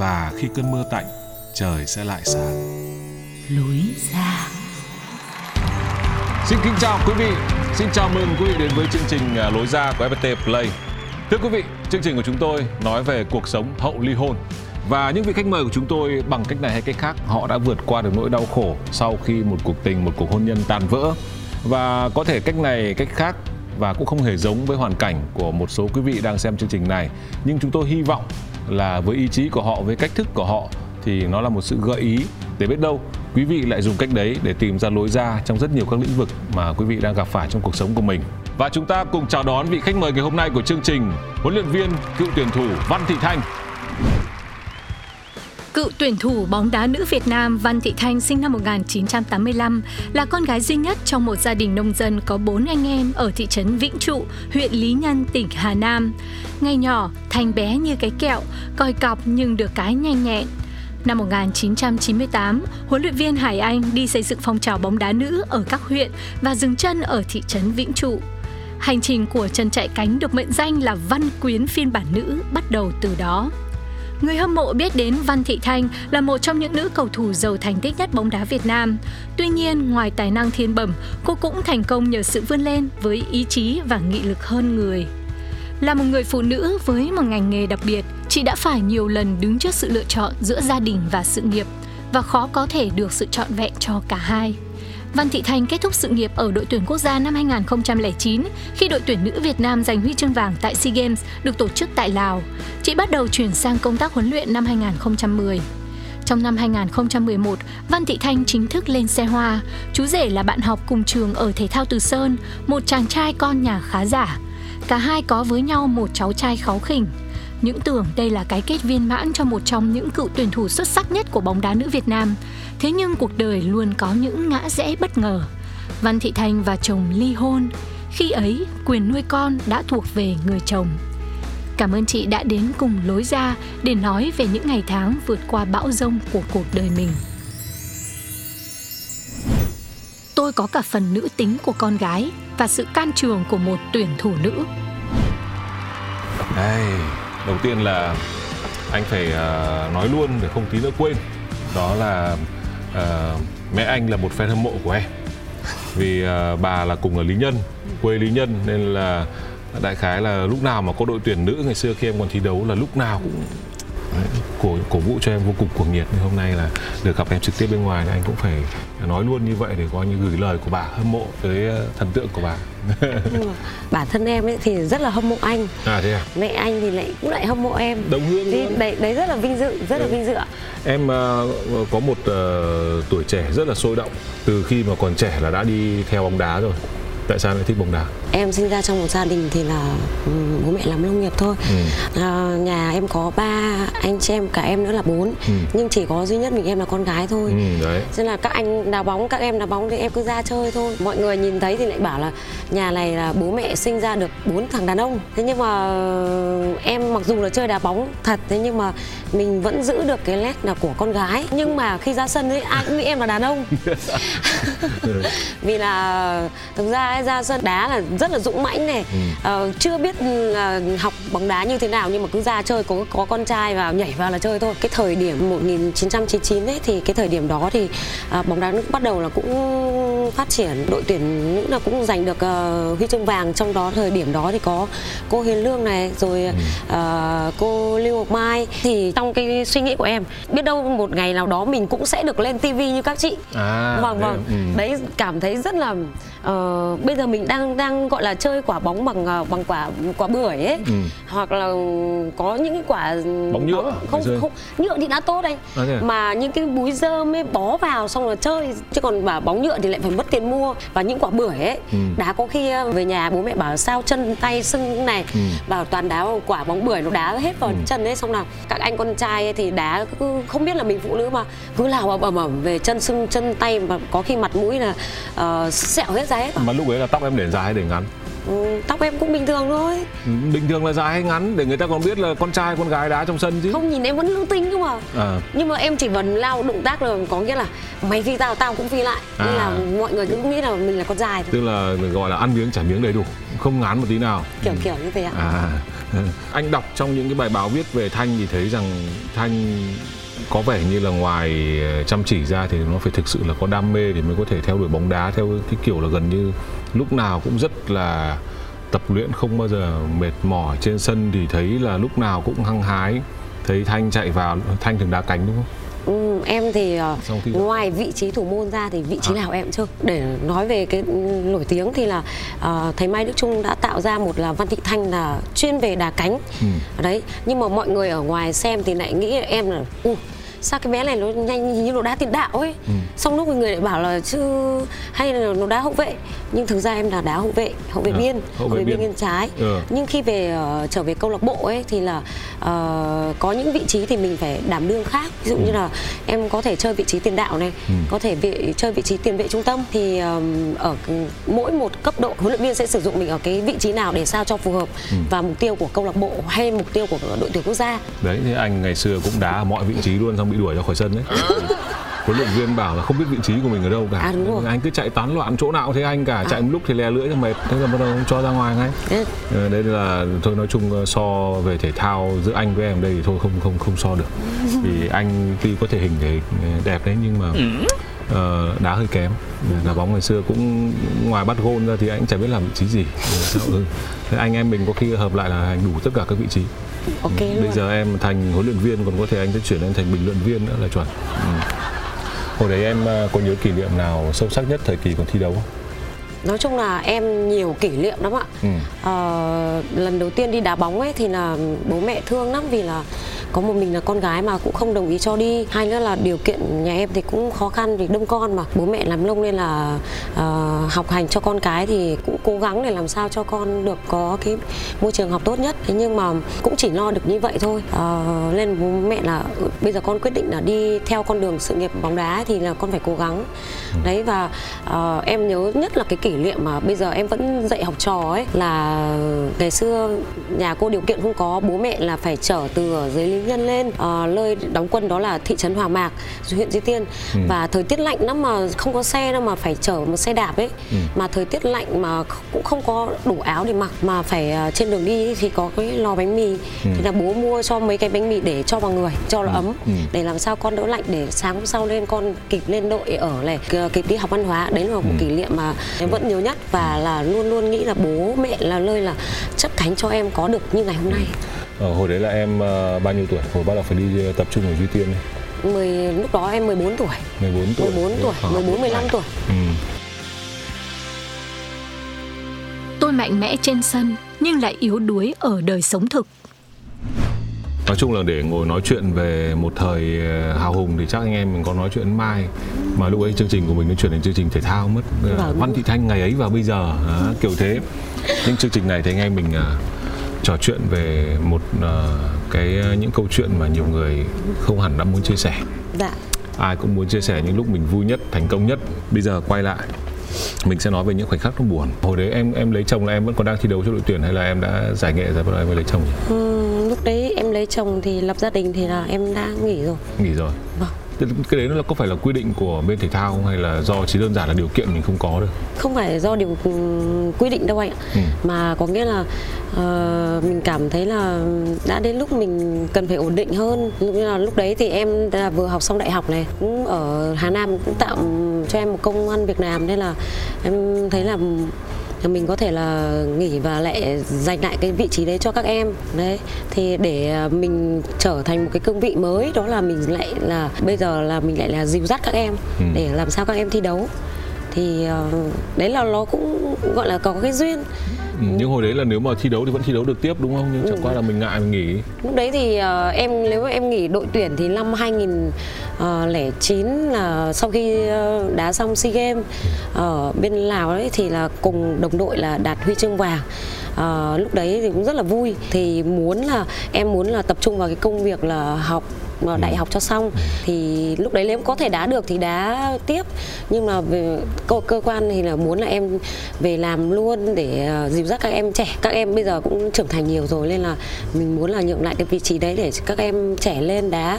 và khi cơn mưa tạnh, trời sẽ lại sáng. lối ra Xin kính chào quý vị, xin chào mừng quý vị đến với chương trình à, Lối ra của FPT Play. Thưa quý vị, chương trình của chúng tôi nói về cuộc sống hậu ly hôn. Và những vị khách mời của chúng tôi bằng cách này hay cách khác họ đã vượt qua được nỗi đau khổ sau khi một cuộc tình, một cuộc hôn nhân tan vỡ. Và có thể cách này, cách khác và cũng không hề giống với hoàn cảnh của một số quý vị đang xem chương trình này. Nhưng chúng tôi hy vọng là với ý chí của họ, với cách thức của họ thì nó là một sự gợi ý để biết đâu quý vị lại dùng cách đấy để tìm ra lối ra trong rất nhiều các lĩnh vực mà quý vị đang gặp phải trong cuộc sống của mình. Và chúng ta cùng chào đón vị khách mời ngày hôm nay của chương trình, huấn luyện viên cựu tuyển thủ Văn Thị Thanh. Cựu tuyển thủ bóng đá nữ Việt Nam Văn Thị Thanh sinh năm 1985 là con gái duy nhất trong một gia đình nông dân có 4 anh em ở thị trấn Vĩnh Trụ, huyện Lý Nhân, tỉnh Hà Nam. Ngày nhỏ, Thanh bé như cái kẹo, coi cọc nhưng được cái nhanh nhẹn. Năm 1998, huấn luyện viên Hải Anh đi xây dựng phong trào bóng đá nữ ở các huyện và dừng chân ở thị trấn Vĩnh Trụ. Hành trình của chân chạy cánh được mệnh danh là văn quyến phiên bản nữ bắt đầu từ đó. Người hâm mộ biết đến Văn Thị Thanh là một trong những nữ cầu thủ giàu thành tích nhất bóng đá Việt Nam. Tuy nhiên, ngoài tài năng thiên bẩm, cô cũng thành công nhờ sự vươn lên với ý chí và nghị lực hơn người. Là một người phụ nữ với một ngành nghề đặc biệt, chị đã phải nhiều lần đứng trước sự lựa chọn giữa gia đình và sự nghiệp và khó có thể được sự trọn vẹn cho cả hai. Văn Thị Thanh kết thúc sự nghiệp ở đội tuyển quốc gia năm 2009 khi đội tuyển nữ Việt Nam giành huy chương vàng tại SEA Games được tổ chức tại Lào. Chị bắt đầu chuyển sang công tác huấn luyện năm 2010. Trong năm 2011, Văn Thị Thanh chính thức lên xe hoa. Chú rể là bạn học cùng trường ở thể thao Từ Sơn, một chàng trai con nhà khá giả. Cả hai có với nhau một cháu trai kháu khỉnh. Những tưởng đây là cái kết viên mãn cho một trong những cựu tuyển thủ xuất sắc nhất của bóng đá nữ Việt Nam. Thế nhưng cuộc đời luôn có những ngã rẽ bất ngờ. Văn Thị Thanh và chồng ly hôn. Khi ấy, quyền nuôi con đã thuộc về người chồng. Cảm ơn chị đã đến cùng lối ra để nói về những ngày tháng vượt qua bão rông của cuộc đời mình. Tôi có cả phần nữ tính của con gái và sự can trường của một tuyển thủ nữ. Hey, đầu tiên là anh phải uh, nói luôn để không tí nữa quên. Đó là uh, mẹ anh là một fan hâm mộ của em. Vì uh, bà là cùng ở Lý Nhân, quê Lý Nhân nên là đại khái là lúc nào mà có đội tuyển nữ ngày xưa khi em còn thi đấu là lúc nào cũng đấy, cổ cổ vũ cho em vô cùng cuồng nhiệt. Hôm nay là được gặp em trực tiếp bên ngoài thì anh cũng phải nói luôn như vậy để coi như gửi lời của bà hâm mộ tới ờ, thần tượng của bà. Mà bản thân em ấy thì rất là hâm mộ anh. À thế à? Mẹ anh thì lại cũng lại hâm mộ em. Đồng hương thì đấy đấy rất là vinh dự rất là Ừ. vinh dự ạ. Em ờ, có một ờ, tuổi trẻ rất là sôi động từ khi mà còn trẻ là đã đi theo bóng đá rồi tại sao lại thích bóng đá? Em sinh ra trong một gia đình thì là ừ, bố mẹ làm nông nghiệp thôi. Ừ. à, nhà em có ba anh chị em cả em nữa là bốn. Ừ. nhưng chỉ có duy nhất mình em là con gái thôi. Ừ đấy. Nên là các anh đá bóng, các em đá bóng thì em cứ ra chơi thôi. Mọi người nhìn thấy thì lại bảo là nhà này là bố mẹ sinh ra được bốn thằng đàn ông. Thế nhưng mà em mặc dù là chơi đá bóng thật Thế nhưng mà mình vẫn giữ được cái nét là của con gái. Nhưng mà khi ra sân ấy ai cũng nghĩ em là đàn ông. Vì là thực ra ấy, trai ra sân đá là rất là dũng mãnh này. Ừ. Ờ, chưa biết là học bóng đá như thế nào nhưng mà cứ ra chơi có có con trai vào nhảy vào là chơi thôi. Cái thời điểm 1999 ấy thì cái thời điểm đó thì à, bóng đá nữ bắt đầu là cũng phát triển. Đội tuyển nữ là cũng giành được ờ, huy chương vàng. Trong đó thời điểm đó thì có cô Hiền Lương này rồi ờ, cô Lưu Ngọc Mai. Thì trong cái suy nghĩ của em biết đâu một ngày nào đó mình cũng sẽ được lên tivi như các chị. À, vâng vâng. Ừ. đấy cảm thấy rất là ờ, bây giờ mình đang đang gọi là chơi quả bóng bằng ờ, bằng quả quả bưởi ấy Ừ. hoặc là có những cái quả Bóng nhựa, không ngày xưa. không nhựa thì đã tốt anh À, à? mà những cái búi dơm ấy bó vào xong rồi chơi chứ còn bảo bóng nhựa thì lại phải mất tiền mua và những quả bưởi ấy Ừ. đá có khi ờ, về nhà bố mẹ bảo sao chân tay sưng này Ừ. bảo toàn đá quả bóng bưởi nó đá hết vào chân ấy xong nào các anh con trai ấy thì đá cứ không biết là mình phụ nữ mà cứ lao ầm ầm về chân sưng chân tay mà có khi mặt mũi là ờ, sẹo hết ra hết mà lúc ấy là tóc em để dài hay để ngắn? Ừ, tóc em cũng bình thường thôi. Ừ, bình thường là dài hay ngắn? Để người ta còn biết là con trai con gái đá trong sân chứ. Không nhìn em vẫn nữ tính cơ mà. À. Nhưng mà em chỉ vẫn lao động tác là có nghĩa là mày phi tao tao cũng phi lại. Nên À. là mọi người cứ nghĩ là mình là con dài thôi. Tức là gọi là ăn miếng trả miếng đầy đủ không ngán một tí nào. Kiểu kiểu như thế ạ. À. Anh đọc trong những cái bài báo viết về thanh thì thấy rằng thanh có vẻ như là ngoài ờ, chăm chỉ ra thì nó phải thực sự là có đam mê để mới có thể theo đuổi bóng đá theo cái kiểu là gần như lúc nào cũng rất là tập luyện không bao giờ mệt mỏi trên sân thì thấy là lúc nào cũng hăng hái thấy thanh chạy vào thanh thường đá cánh đúng không Ừ, em thì ờ, ngoài vị trí thủ môn ra thì vị trí À. nào em chơi để nói về cái nổi tiếng thì là ờ, thầy Mai Đức Trung đã tạo ra một là Văn Thị Thanh là chuyên về đá cánh Ừ. đấy nhưng mà mọi người ở ngoài xem thì lại nghĩ em là u sao cái bé này nó nhanh như nó đá tiền đạo ấy Ừ. xong lúc mọi người lại bảo là chứ hay là nó đá hậu vệ nhưng thực ra em là đá hậu vệ hậu vệ À, biên hậu vệ biên bên trái Ừ. nhưng khi về ờ, trở về câu lạc bộ ấy thì là ờ, có những vị trí thì mình phải đảm đương khác ví dụ như là em có thể chơi vị trí tiền đạo này Ừ. có thể vị, chơi vị trí tiền vệ trung tâm thì ờm, ở mỗi một cấp độ huấn luyện viên sẽ sử dụng mình ở cái vị trí nào để sao cho phù hợp Ừ. và mục tiêu của câu lạc bộ hay mục tiêu của đội tuyển quốc gia đấy thì anh ngày xưa cũng đá ở mọi vị trí luôn xong bị đuổi ra khỏi sân đấy. Huấn luyện viên bảo là không biết vị trí của mình ở đâu cả. À, đúng rồi. anh cứ chạy tán loạn chỗ nào cũng thấy anh cả. Chạy một lúc thì lè lưỡi cho mệt. Thế là bắt đầu cho ra ngoài ngay. Đấy. Ờ, đây là thôi nói chung ờ, so về thể thao giữa anh với em đây thì thôi không không không so được. Vì anh tuy có thể hình thể đẹp đấy nhưng mà ờ, đá hơi kém đá bóng ngày xưa cũng ngoài bắt gôn ra thì anh chả biết làm vị trí gì Ừ, sao, ừ. Thế anh em mình có khi hợp lại là hành đủ tất cả các vị trí ok Ừ, luôn Bây giờ em thành huấn luyện viên còn có thể anh sẽ chuyển lên thành bình luận viên nữa là chuẩn. Ừ. Hồi đấy em à, có nhớ kỷ niệm nào sâu sắc nhất thời kỳ còn thi đấu không? Nói chung là em nhiều kỷ niệm lắm ạ. Ừ. Ờ, lần đầu tiên đi đá bóng ấy thì là bố mẹ thương lắm vì là có một mình là con gái mà cũng không đồng ý cho đi. Hai nữa là điều kiện nhà em thì cũng khó khăn vì đông con mà. Bố mẹ làm lông nên là ờ, học hành cho con cái thì cũng cố gắng để làm sao cho con được có cái môi trường học tốt nhất. Thế nhưng mà cũng chỉ lo được như vậy thôi. Ờ, nên bố mẹ là "Ừ, bây giờ con quyết định là đi theo con đường sự nghiệp bóng đá thì là con phải cố gắng. Đấy và ờ, em nhớ nhất là cái kỷ niệm mà bây giờ em vẫn dạy học trò ấy là ngày xưa nhà cô điều kiện không có bố mẹ là phải chở từ ở dưới lý nhân lên ờ, nơi đóng quân đó là thị trấn Hòa Mạc huyện Duy Tiên Ừ. và thời tiết lạnh lắm mà không có xe đâu mà phải chở một xe đạp ấy Ừ. mà thời tiết lạnh mà cũng không có đủ áo để mặc mà phải ờ, trên đường đi thì có cái lò bánh mì Ừ. thì là bố mua cho mấy cái bánh mì để cho vào người cho nó Ừ. ấm Ừ. để làm sao con đỡ lạnh để sáng hôm sau lên con kịp lên đội ở này kịp đi học văn hóa đấy là một Ừ. kỷ niệm mà em vẫn nhớ nhất và là luôn luôn nghĩ là bố mẹ là nơi là chấp cánh cho em có được như ngày hôm nay Ờ, hồi đấy là em à, bao nhiêu tuổi? Hồi bắt đầu phải đi ờ, tập trung ở Duy Tiên ấy. mười lúc đó em 14 tuổi 14 tuổi. 14 tuổi Khoảng 14 15 tuổi Ừ. Tôi mạnh mẽ trên sân nhưng lại yếu đuối ở đời sống thực. Nói chung là để ngồi nói chuyện về một thời ờ, hào hùng thì chắc anh em mình có nói chuyện mai. Mà lúc ấy chương trình của mình nó chuyển thành chương trình thể thao mất Ờ, Vâng. Văn Thị Thanh ngày ấy và bây giờ đó, kiểu thế. Nhưng chương trình này thì anh em mình ờ, trò chuyện về một ờ, cái những câu chuyện mà nhiều người không hẳn đã muốn chia sẻ. Dạ. Ai cũng muốn chia sẻ những lúc mình vui nhất thành công nhất. Bây giờ quay lại mình sẽ nói về những khoảnh khắc nó buồn. Hồi đấy em em lấy chồng là em vẫn còn đang thi đấu cho đội tuyển hay là em đã giải nghệ rồi bắt đầu em mới lấy chồng nhỉ? Ừm, lúc đấy lấy chồng thì lập gia đình thì là em đã nghỉ rồi. Nghỉ rồi. Vâng. Cái đấy nó có phải là quy định của bên thể thao không? Hay là do chỉ đơn giản là điều kiện mình không có được không phải do điều ừ, quy định đâu anh ạ. Ừ. mà có nghĩa là uh, mình cảm thấy là đã đến lúc mình cần phải ổn định hơn. Như là lúc đấy thì em là vừa học xong đại học này cũng ở Hà Nam cũng tạo cho em một công ăn việc làm. Nên là em thấy là mình có thể là nghỉ và lại dành lại cái vị trí đấy cho các em. Đấy thì để à, mình trở thành một cái cương vị mới đó là mình lại là bây giờ là mình lại là dìu dắt các em ừ. để làm sao các em thi đấu. Thì uh, đấy là nó cũng gọi là có cái duyên Ừ, nhưng hồi đấy là nếu mà thi đấu thì vẫn thi đấu được tiếp đúng không? Nhưng chẳng ừ. qua là mình ngại mình nghỉ. Lúc đấy thì uh, em nếu mà em nghỉ đội tuyển thì năm 2009 là sau khi uh, đá xong SEA Games ở bên Lào đấy thì là cùng đồng đội là đạt huy chương vàng. À, lúc đấy thì cũng rất là vui thì muốn là em muốn là tập trung vào cái công việc là học đại học cho xong. Thì lúc đấy nếu có thể đá được thì đá tiếp. Nhưng mà về cơ, cơ quan thì là muốn là em về làm luôn để uh, dìu dắt các em trẻ. Các em bây giờ cũng trưởng thành nhiều rồi nên là mình muốn là nhượng lại cái vị trí đấy để các em trẻ lên đá.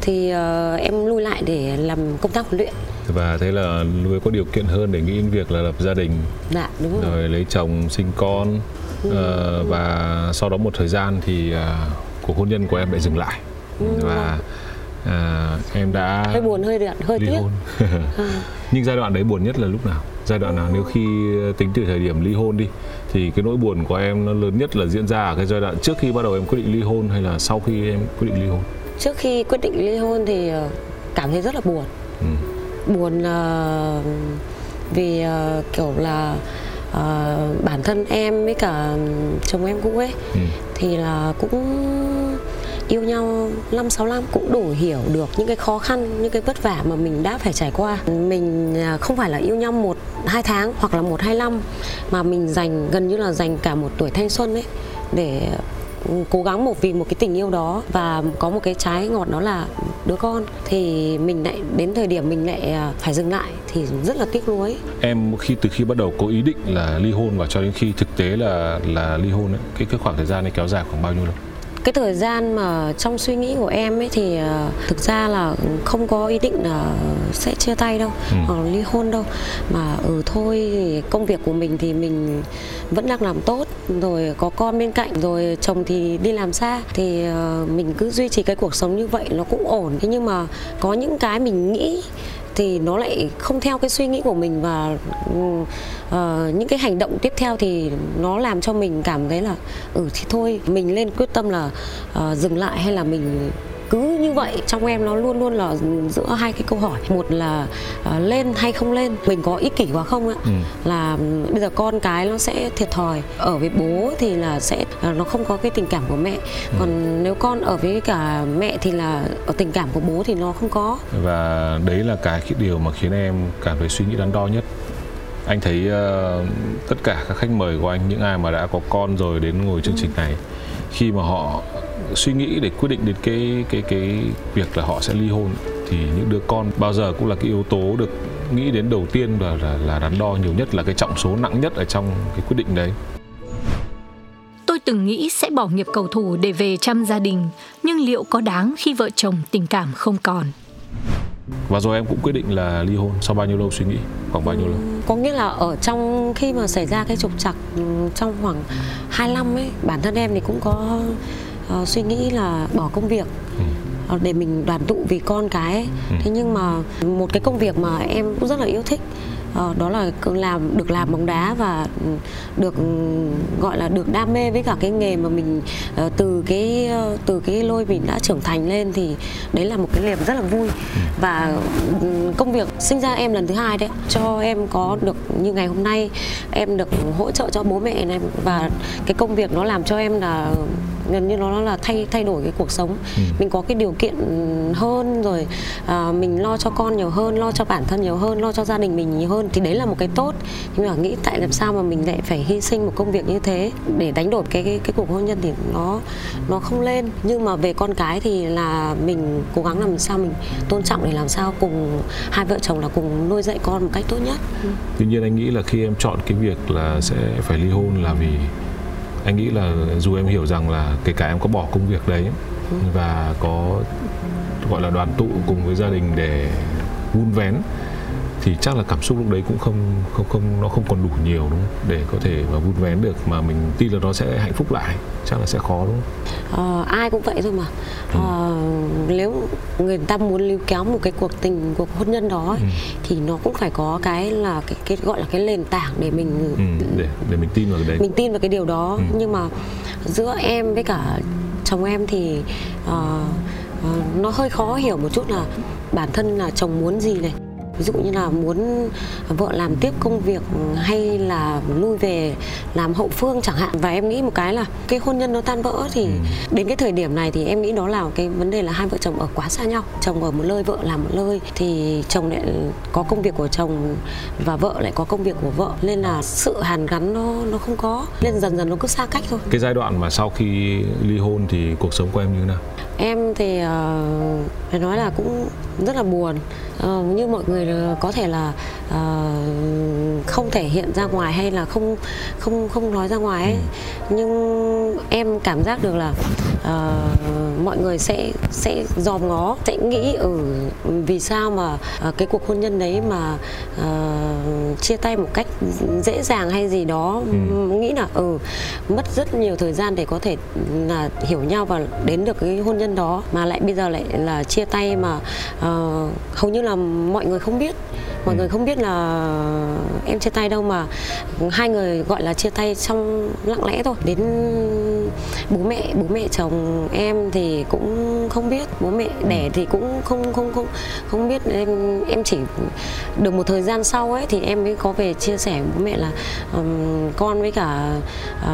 Thì uh, em lui lại để làm công tác huấn luyện. Và thế là mới có điều kiện hơn để nghĩ đến việc là lập gia đình. Dạ đúng rồi, rồi lấy chồng sinh con ừ. uh, và sau đó một thời gian thì uh, cuộc hôn nhân của em lại dừng lại. Ừ. và à, em đã hơi buồn hơi đoạn hơi tiếc. à. nhưng giai đoạn đấy buồn nhất là lúc nào? Giai đoạn nào? Nếu khi tính từ thời điểm ly hôn đi thì cái nỗi buồn của em nó lớn nhất là diễn ra ở cái giai đoạn trước khi bắt đầu em quyết định ly hôn hay là sau khi em quyết định ly hôn? Trước khi quyết định ly hôn thì ờ, cảm thấy rất là buồn. Ừ. buồn uh, vì kiểu là uh, bản thân em với cả chồng em cũng ấy ừ. thì là cũng yêu nhau năm sáu năm cũng đủ hiểu được những cái khó khăn những cái vất vả mà mình đã phải trải qua. Mình à, không phải là yêu nhau một hai tháng hoặc là một hai năm mà mình dành gần như là dành cả một tuổi thanh xuân ấy để ừ, cố gắng một vì một cái tình yêu đó và có một cái trái ngọt đó là đứa con. Thì mình lại đến thời điểm mình lại à, phải dừng lại thì rất là tiếc nuối. Em khi từ khi bắt đầu có ý định là ly hôn và cho đến khi thực tế là là ly hôn ấy, cái cái khoảng thời gian này kéo dài khoảng bao nhiêu lâu? Cái thời gian mà trong suy nghĩ của em ấy thì uh, thực ra là không có ý định là sẽ chia tay đâu ừ. hoặc ly hôn đâu. Mà ừ thôi công việc của mình thì mình vẫn đang làm tốt rồi có con bên cạnh rồi chồng thì đi làm xa. Thì uh, mình cứ duy trì cái cuộc sống như vậy nó cũng ổn. Thế nhưng mà có những cái mình nghĩ thì nó lại không theo cái suy nghĩ của mình và uh, những cái hành động tiếp theo thì nó làm cho mình cảm thấy là ừ thì thôi mình lên quyết tâm là uh, dừng lại hay là mình cứ như vậy trong em nó luôn luôn là giữa hai cái câu hỏi. Một là uh, lên hay không lên mình có ích kỷ quá không ạ? Ừ. là bây giờ con cái nó sẽ thiệt thòi ở với bố thì là sẽ uh, nó không có cái tình cảm của mẹ. Ừ. còn nếu con ở với cả mẹ thì là ở tình cảm của bố thì nó không có. Và đấy là cái điều mà khiến em cảm thấy suy nghĩ đắn đo nhất. Anh thấy uh, tất cả các khách mời của anh những ai mà đã có con rồi đến ngồi chương trình này khi mà họ suy nghĩ để quyết định đến cái cái cái việc là họ sẽ ly hôn thì những đứa con bao giờ cũng là cái yếu tố được nghĩ đến đầu tiên và là, là đắn đo nhiều nhất là cái trọng số nặng nhất ở trong cái quyết định đấy. Tôi từng nghĩ sẽ bỏ nghiệp cầu thủ để về chăm gia đình nhưng liệu có đáng khi vợ chồng tình cảm không còn? Và rồi em cũng quyết định là ly hôn sau bao nhiêu lâu suy nghĩ? Khoảng bao nhiêu lâu? có nghĩa là ở trong khi mà xảy ra cái trục trặc ừ, trong khoảng 2 năm ấy bản thân em thì cũng có uh, suy nghĩ là bỏ công việc ừ ờ, để mình đoàn tụ vì con cái. Ừ. thế nhưng mà một cái công việc mà em cũng rất là yêu thích uh, đó là làm được làm bóng đá và được gọi là được đam mê với cả cái nghề mà mình uh, từ cái uh, từ cái lôi mình đã trưởng thành lên thì đấy là một cái niềm rất là vui ừ. và công việc sinh ra em lần thứ hai đấy cho em có được như ngày hôm nay em được hỗ trợ cho bố mẹ này và cái công việc nó làm cho em là gần như nó là thay thay đổi cái cuộc sống ừ. mình có cái điều kiện hơn rồi à, mình lo cho con nhiều hơn lo cho bản thân nhiều hơn lo cho gia đình mình nhiều hơn hơn thì đấy là một cái tốt. Nhưng mà nghĩ tại làm sao mà mình lại phải hy sinh một công việc như thế? Để đánh đổi cái cái, cái cuộc hôn nhân thì nó nó không lên. Nhưng mà về con cái thì là mình cố gắng làm sao mình tôn trọng để làm sao cùng hai vợ chồng là cùng nuôi dạy con một cách tốt nhất. Tuy nhiên anh nghĩ là khi em chọn cái việc là sẽ phải ly hôn là vì anh nghĩ là dù em hiểu rằng là kể cả em có bỏ công việc đấy và có gọi là đoàn tụ cùng với gia đình để vun vén thì chắc là cảm xúc lúc đấy cũng không không không nó không còn đủ nhiều đúng không để có thể mà vun vén được mà mình tin là nó sẽ hạnh phúc lại chắc là sẽ khó đúng không? Ờ, ai cũng vậy thôi mà ừ. ờ, nếu người ta muốn lưu kéo một cái cuộc tình cuộc hôn nhân đó ấy, ừ. thì nó cũng phải có cái là cái, cái gọi là cái nền tảng để mình ừ, để để mình tin vào cái đấy mình tin vào cái điều đó ừ. nhưng mà giữa em với cả chồng em thì uh, uh, nó hơi khó hiểu một chút là bản thân là chồng muốn gì này ví dụ như là muốn vợ làm tiếp công việc hay là lui về làm hậu phương chẳng hạn. Và em nghĩ một cái là cái hôn nhân nó tan vỡ thì ừ. đến cái thời điểm này thì em nghĩ đó là cái vấn đề là hai vợ chồng ở quá xa nhau. Chồng ở một nơi vợ làm một nơi thì chồng lại có công việc của chồng và vợ lại có công việc của vợ. Nên là sự hàn gắn nó nó không có. Nên dần dần nó cứ xa cách thôi. Cái giai đoạn mà sau khi ly hôn thì cuộc sống của em như thế nào? Em thì uh, phải nói là cũng rất là buồn uh, như mọi người có thể là uh, không thể hiện ra ngoài hay là không không không nói ra ngoài ấy ừ. nhưng em cảm giác được là uh, mọi người sẽ sẽ dòm ngó sẽ nghĩ ừ vì sao mà uh, cái cuộc hôn nhân đấy mà uh, chia tay một cách dễ dàng hay gì đó ừ. nghĩ là ừ mất rất nhiều thời gian để có thể là hiểu nhau và đến được cái hôn nhân đó mà lại bây giờ lại là chia tay mà uh, hầu như là mọi người không biết. Mọi ừ. người không biết là em chia tay đâu mà hai người gọi là chia tay trong lặng lẽ thôi. Đến bố mẹ bố mẹ chồng em thì cũng không biết bố mẹ đẻ thì cũng không không không không biết. Em em chỉ được một thời gian sau ấy thì em mới có về chia sẻ bố mẹ là um, con với cả uh,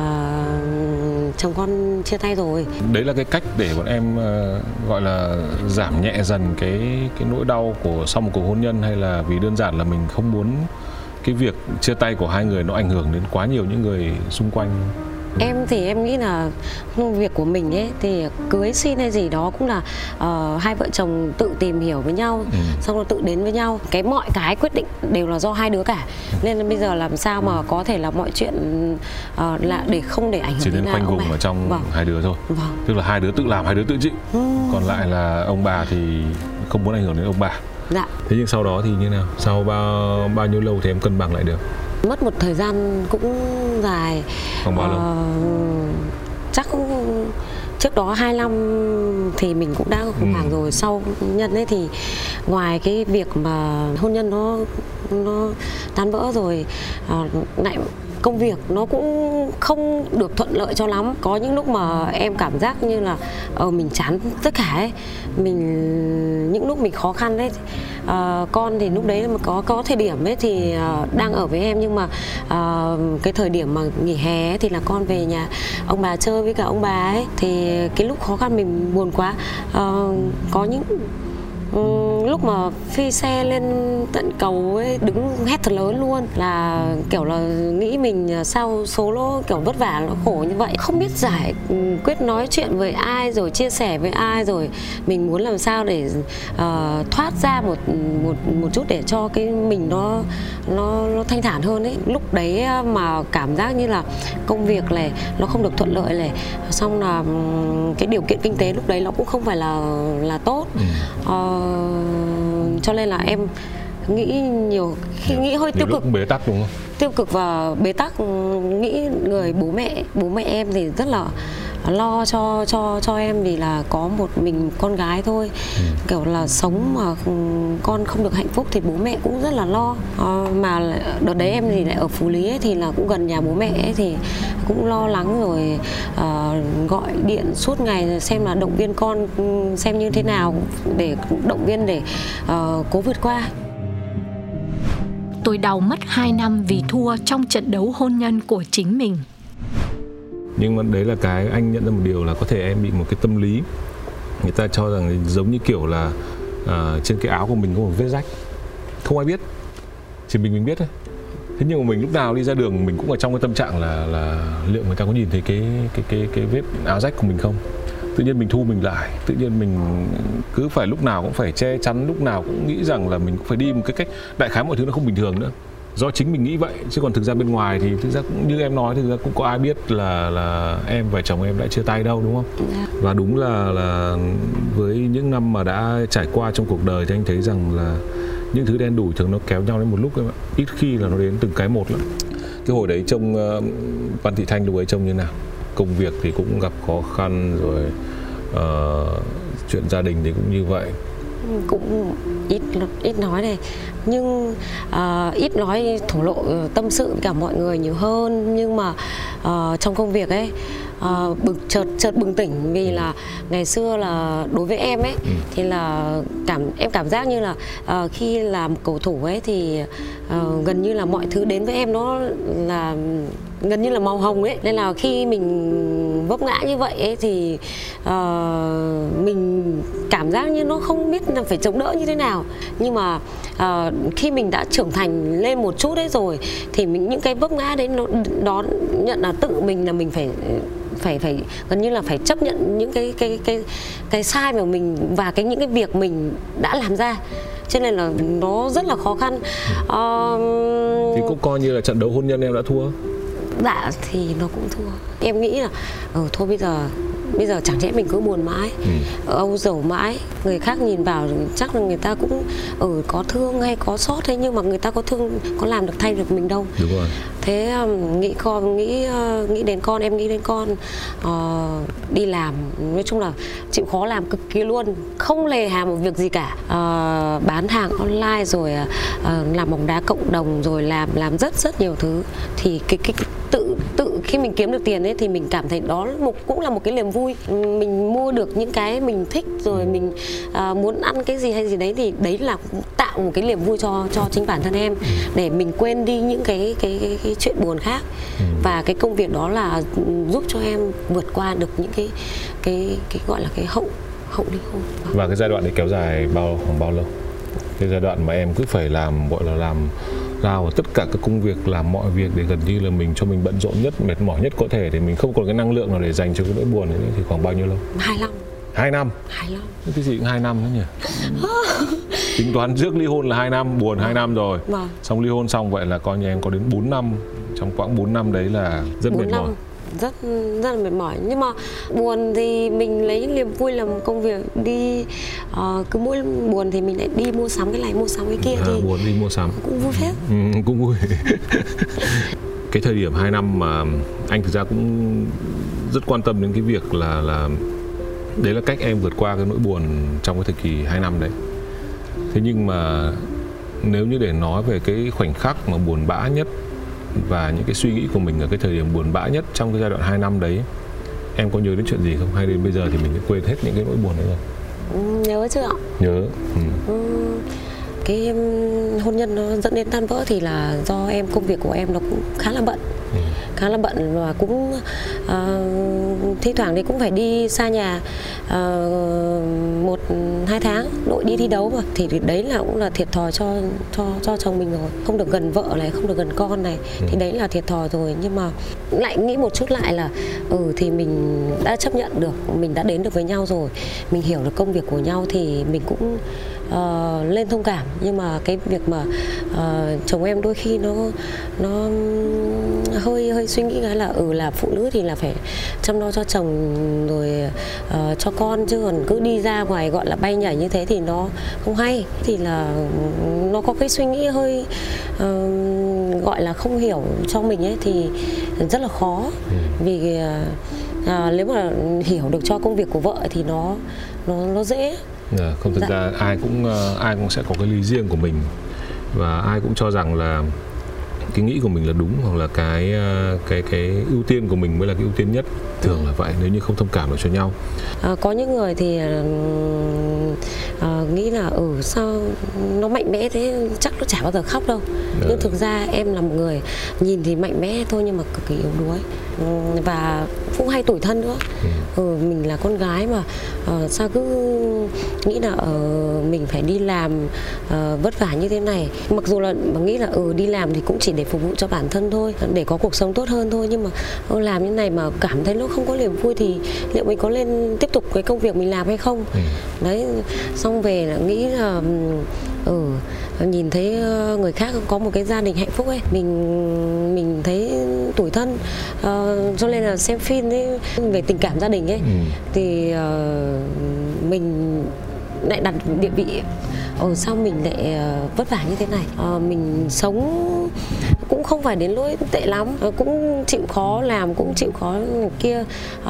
chồng con chia tay rồi. Đấy là cái cách để bọn em ờ, gọi là giảm nhẹ dần cái cái nỗi đau của, sau một cuộc hôn nhân hay là vì đơn giản là mình không muốn cái việc chia tay của hai người nó ảnh hưởng đến quá nhiều những người xung quanh em thì em nghĩ là việc của mình ấy thì cưới xin hay gì đó cũng là uh, hai vợ chồng tự tìm hiểu với nhau ừ. xong rồi tự đến với nhau. Cái mọi cái quyết định đều là do hai đứa cả. Nên là bây giờ làm sao mà có thể là mọi chuyện uh, là để không để ảnh hưởng chỉ đến khoanh vùng ở trong vâng. hai đứa thôi. Vâng. tức là hai đứa tự làm hai đứa tự chịu. Ừ. còn lại là ông bà thì không muốn ảnh hưởng đến ông bà. Dạ. Thế nhưng sau đó thì như nào? Sau bao bao nhiêu lâu thì em cân bằng lại được mất một thời gian cũng dài. Không bao lâu. Uh, chắc cũng trước đó hai năm thì mình cũng đã khủng hoảng ừ. rồi. Sau nhân ấy thì ngoài cái việc mà hôn nhân nó nó tan vỡ rồi uh, lại công việc nó cũng không được thuận lợi cho lắm. Có những lúc mà em cảm giác như là ờ mình chán tất cả ấy. Mình những lúc mình khó khăn đấy uh, ờ, con thì lúc đấy mà có có thời điểm ấy thì uh, đang ở với em nhưng mà uh, cái thời điểm mà nghỉ hè ấy, thì là con về nhà ông bà chơi với cả ông bà ấy. Thì cái lúc khó khăn mình buồn quá. Uh, có những Ừ, lúc mà phi xe lên tận cầu ấy đứng hét thật lớn luôn. Là kiểu là nghĩ mình à, sao số lỗ kiểu vất vả nó khổ như vậy. Không biết giải ừ, quyết nói chuyện với ai rồi chia sẻ với ai rồi mình muốn làm sao để uh, thoát ra một một một chút để cho cái mình nó nó nó thanh thản hơn ấy. Lúc đấy à, mà cảm giác như là công việc này nó không được thuận lợi này. Xong là ừ, cái điều kiện kinh tế lúc đấy nó cũng không phải là là tốt. Ừ uh, cho nên là em nghĩ nhiều khi nghĩ hơi tiêu cực. bế tắc đúng không? Tiêu cực và bế tắc nghĩ người bố mẹ bố mẹ em thì rất là lo cho cho cho em vì là có một mình con gái thôi. Ừ. kiểu là sống mà con không được hạnh phúc thì bố mẹ cũng rất là lo. À, mà đợt đấy em thì lại ở phú lý ấy, thì là cũng gần nhà bố mẹ ấy, thì cũng lo lắng rồi uh, gọi điện suốt ngày xem là động viên con xem như thế nào để động viên để uh, cố vượt qua. Tôi đau mất 2 năm vì thua trong trận đấu hôn nhân của chính mình nhưng mà đấy là cái anh nhận ra một điều là có thể em bị một cái tâm lý. Người ta cho rằng giống như kiểu là uh, trên cái áo của mình có một vết rách. Không ai biết chỉ mình mình biết thôi. Thế nhưng mà mình lúc nào đi ra đường mình cũng ở trong cái tâm trạng là là liệu người ta có nhìn thấy cái cái cái cái vết áo rách của mình không? Tự nhiên mình thu mình lại tự nhiên mình cứ phải lúc nào cũng phải che chắn lúc nào cũng nghĩ rằng là mình cũng phải đi một cái cách đại khái mọi thứ nó không bình thường nữa do chính mình nghĩ vậy chứ còn thực ra bên ngoài thì thực ra cũng như em nói thực ra cũng có ai biết là là em và chồng em đã chia tay đâu đúng không? Dạ. và đúng là là với những năm mà đã trải qua trong cuộc đời thì anh thấy rằng là những thứ đen đủi thường nó kéo nhau đến một lúc em ạ ít khi là nó đến từng cái một lắm. Cái hồi đấy trông uh, Văn Thị Thanh lúc ấy trông như nào? Công việc thì cũng gặp khó khăn rồi ờ, chuyện gia đình thì cũng như vậy. Cũng ít ít nói này. Nhưng à, ít nói thổ lộ ờ, tâm sự với cả mọi người nhiều hơn. Nhưng mà ờ, trong công việc ấy à, bực chợt chợt bừng tỉnh vì là ngày xưa là đối với em ấy thì là cảm em cảm giác như là ờ, khi làm cầu thủ ấy thì ờ, gần như là mọi thứ đến với em nó là gần như là màu hồng ấy. Nên là khi mình vấp ngã như vậy ấy thì uh, mình cảm giác như nó không biết là phải chống đỡ như thế nào. Nhưng mà uh, khi mình đã trưởng thành lên một chút đấy rồi thì mình những cái vấp ngã đấy nó đón nhận là tự mình là mình phải phải phải gần như là phải chấp nhận những cái cái cái cái sai của mình và cái những cái việc mình đã làm ra. Cho nên là nó rất là khó khăn. Uh... thì cũng coi như là trận đấu hôn nhân em đã thua dạ thì nó cũng thua. Em nghĩ là ừ, thôi bây giờ bây giờ chẳng lẽ mình cứ buồn mãi? Âu dầu mãi. Người khác nhìn vào chắc là người ta cũng ừ, có thương hay có sót thế nhưng mà người ta có thương có làm được thay được mình đâu. Đúng rồi. Thế um, nghĩ con nghĩ uh, nghĩ đến con em nghĩ đến con ờ, đi làm. Nói chung là chịu khó làm cực kỳ luôn. Không lề hà một việc gì cả. Ờ, bán hàng online rồi ờ, làm bóng đá cộng đồng rồi làm làm rất rất nhiều thứ. Thì cái cái tự khi mình kiếm được tiền ấy thì mình cảm thấy đó một cũng là một cái niềm vui. Mình mua được những cái mình thích rồi mình à, muốn ăn cái gì hay gì đấy thì đấy là tạo một cái niềm vui cho cho chính bản thân em để mình quên đi những cái cái cái, cái chuyện buồn khác. Và cái công việc đó là giúp cho em vượt qua được những cái cái cái gọi là cái hậu hậu ly hôn. Và cái giai đoạn đấy kéo dài bao khoảng bao lâu? Cái giai đoạn mà em cứ phải làm gọi là làm vào tất cả các công việc làm mọi việc để gần như là mình cho mình bận rộn nhất mệt mỏi nhất có thể thì mình không còn cái năng lượng nào để dành cho cái nỗi buồn ấy thì khoảng bao nhiêu lâu? Hai năm. Hai năm? Hai năm. Cái gì cũng hai năm nữa nhỉ? Tính toán trước ly hôn là hai năm buồn hai năm rồi. Vâng. xong ly hôn xong vậy là coi như em có đến 4 năm trong quãng 4 năm đấy là rất mệt mỏi rất rất là mệt mỏi. Nhưng mà buồn thì mình lấy niềm vui làm công việc đi ờ, cứ mỗi buồn thì mình lại đi mua sắm cái này mua sắm cái kia à, thì buồn đi mua sắm. cũng vui phết. Ừ, cũng vui. Cái thời điểm 2 năm mà anh thực ra cũng rất quan tâm đến cái việc là là đấy là cách em vượt qua cái nỗi buồn trong cái thời kỳ 2 năm đấy. Thế nhưng mà nếu như để nói về cái khoảnh khắc mà buồn bã nhất và những cái suy nghĩ của mình ở cái thời điểm buồn bã nhất trong cái giai đoạn 2 năm đấy em có nhớ đến chuyện gì không hay đến bây giờ thì mình đã quên hết những cái nỗi buồn đấy rồi Ừ, nhớ chưa ạ nhớ ừ. Ừm, cái ừm, hôn nhân nó dẫn đến tan vỡ thì là do em công việc của em nó cũng khá là bận Ừ. khá là bận và cũng ờ, thi thoảng thì cũng phải đi xa nhà ờ, một hai tháng đội đi thi đấu mà. Thì đấy là cũng là thiệt thòi cho cho cho chồng mình rồi. Không được gần vợ này không được gần con này. Thì đấy là thiệt thòi rồi. Nhưng mà lại nghĩ một chút lại là ừ thì mình đã chấp nhận được mình đã đến được với nhau rồi. Mình hiểu được công việc của nhau thì mình cũng ờ, lên thông cảm. Nhưng mà cái việc mà ờ, chồng em đôi khi nó nó hơi hơi suy nghĩ cái là ừ là phụ nữ thì là phải chăm lo cho chồng rồi ờ, cho con chứ còn cứ đi ra ngoài gọi là bay nhảy như thế thì nó không hay. Thì là nó có cái suy nghĩ hơi ờ, gọi là không hiểu cho mình ấy thì rất là khó. Vì à, nếu mà hiểu được cho công việc của vợ thì nó nó nó dễ không thực Dạ. ra ai cũng ờ, ai cũng sẽ có cái lý riêng của mình và ai cũng cho rằng là cái nghĩ của mình là đúng hoặc là cái ờ, cái cái ưu tiên của mình mới là cái ưu tiên nhất? Thường là vậy nếu như không thông cảm được cho nhau. À, có những người thì à, nghĩ là ừ sao nó mạnh mẽ thế? Chắc nó chả bao giờ khóc đâu. Nhưng thực ra em là một người nhìn thì mạnh mẽ thôi nhưng mà cực kỳ yếu đuối. Và cũng hay tủi thân nữa. Ừ, mình là con gái mà ờ, sao cứ nghĩ là ờ, mình phải đi làm ờ, vất vả như thế này? Mặc dù là nghĩ là ừ đi làm thì cũng chỉ để phục vụ cho bản thân thôi để có cuộc sống tốt hơn thôi. Nhưng mà làm như này mà cảm thấy nó không có niềm vui thì liệu mình có lên tiếp tục cái công việc mình làm hay không? Ừ. đấy xong về là nghĩ là ừ nhìn thấy ờ, người khác có một cái gia đình hạnh phúc ấy mình mình thấy tủi thân. Uh, cho nên là xem phim ấy về tình cảm gia đình ấy ừ. thì uh, mình lại đặt địa vị. Ở sao mình lại vất vả như thế này? Uh, mình sống cũng không phải đến lỗi tệ lắm. Uh, cũng chịu khó làm cũng chịu khó kia. Uh,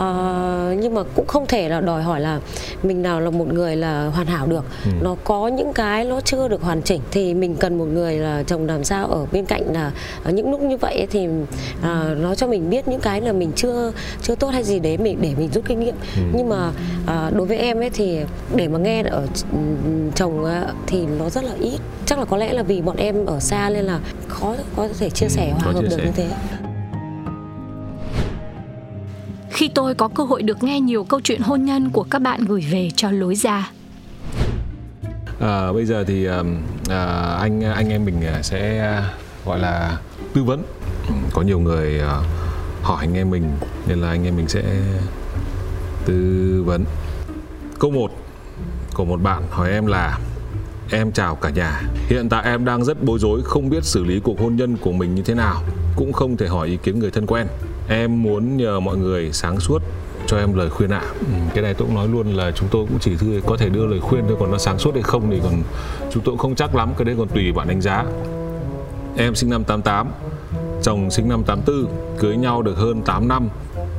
nhưng mà cũng không thể là đòi hỏi là mình nào là một người là hoàn hảo được. Ừ. nó có những cái nó chưa được hoàn chỉnh thì mình cần một người là chồng làm sao ở bên cạnh là ở những lúc như vậy thì uh, nó cho mình biết những cái là mình chưa chưa tốt hay gì đấy mình để mình rút kinh nghiệm. Ừ. nhưng mà uh, đối với em ấy thì để mà nghe ở chồng thì nó rất là ít. Chắc là có lẽ là vì bọn em ở xa nên là khó có thể chia sẻ hòa hợp được như thế khi tôi có cơ hội được nghe nhiều câu chuyện hôn nhân của các bạn gửi về cho lối ra. À, bây giờ thì à, anh anh em mình sẽ gọi là tư vấn. Có nhiều người à, hỏi anh em mình nên là anh em mình sẽ tư vấn. Câu 1 của một bạn hỏi em là Em chào cả nhà. Hiện tại em đang rất bối rối không biết xử lý cuộc hôn nhân của mình như thế nào, cũng không thể hỏi ý kiến người thân quen. Em muốn nhờ mọi người sáng suốt cho em lời khuyên ạ. À. Ừ, cái này tôi cũng nói luôn là chúng tôi cũng chỉ thư có thể đưa lời khuyên thôi còn nó sáng suốt hay không thì còn chúng tôi cũng không chắc lắm, cái đấy còn tùy bạn đánh giá. Em sinh năm 88, chồng sinh năm 84, cưới nhau được hơn 8 năm,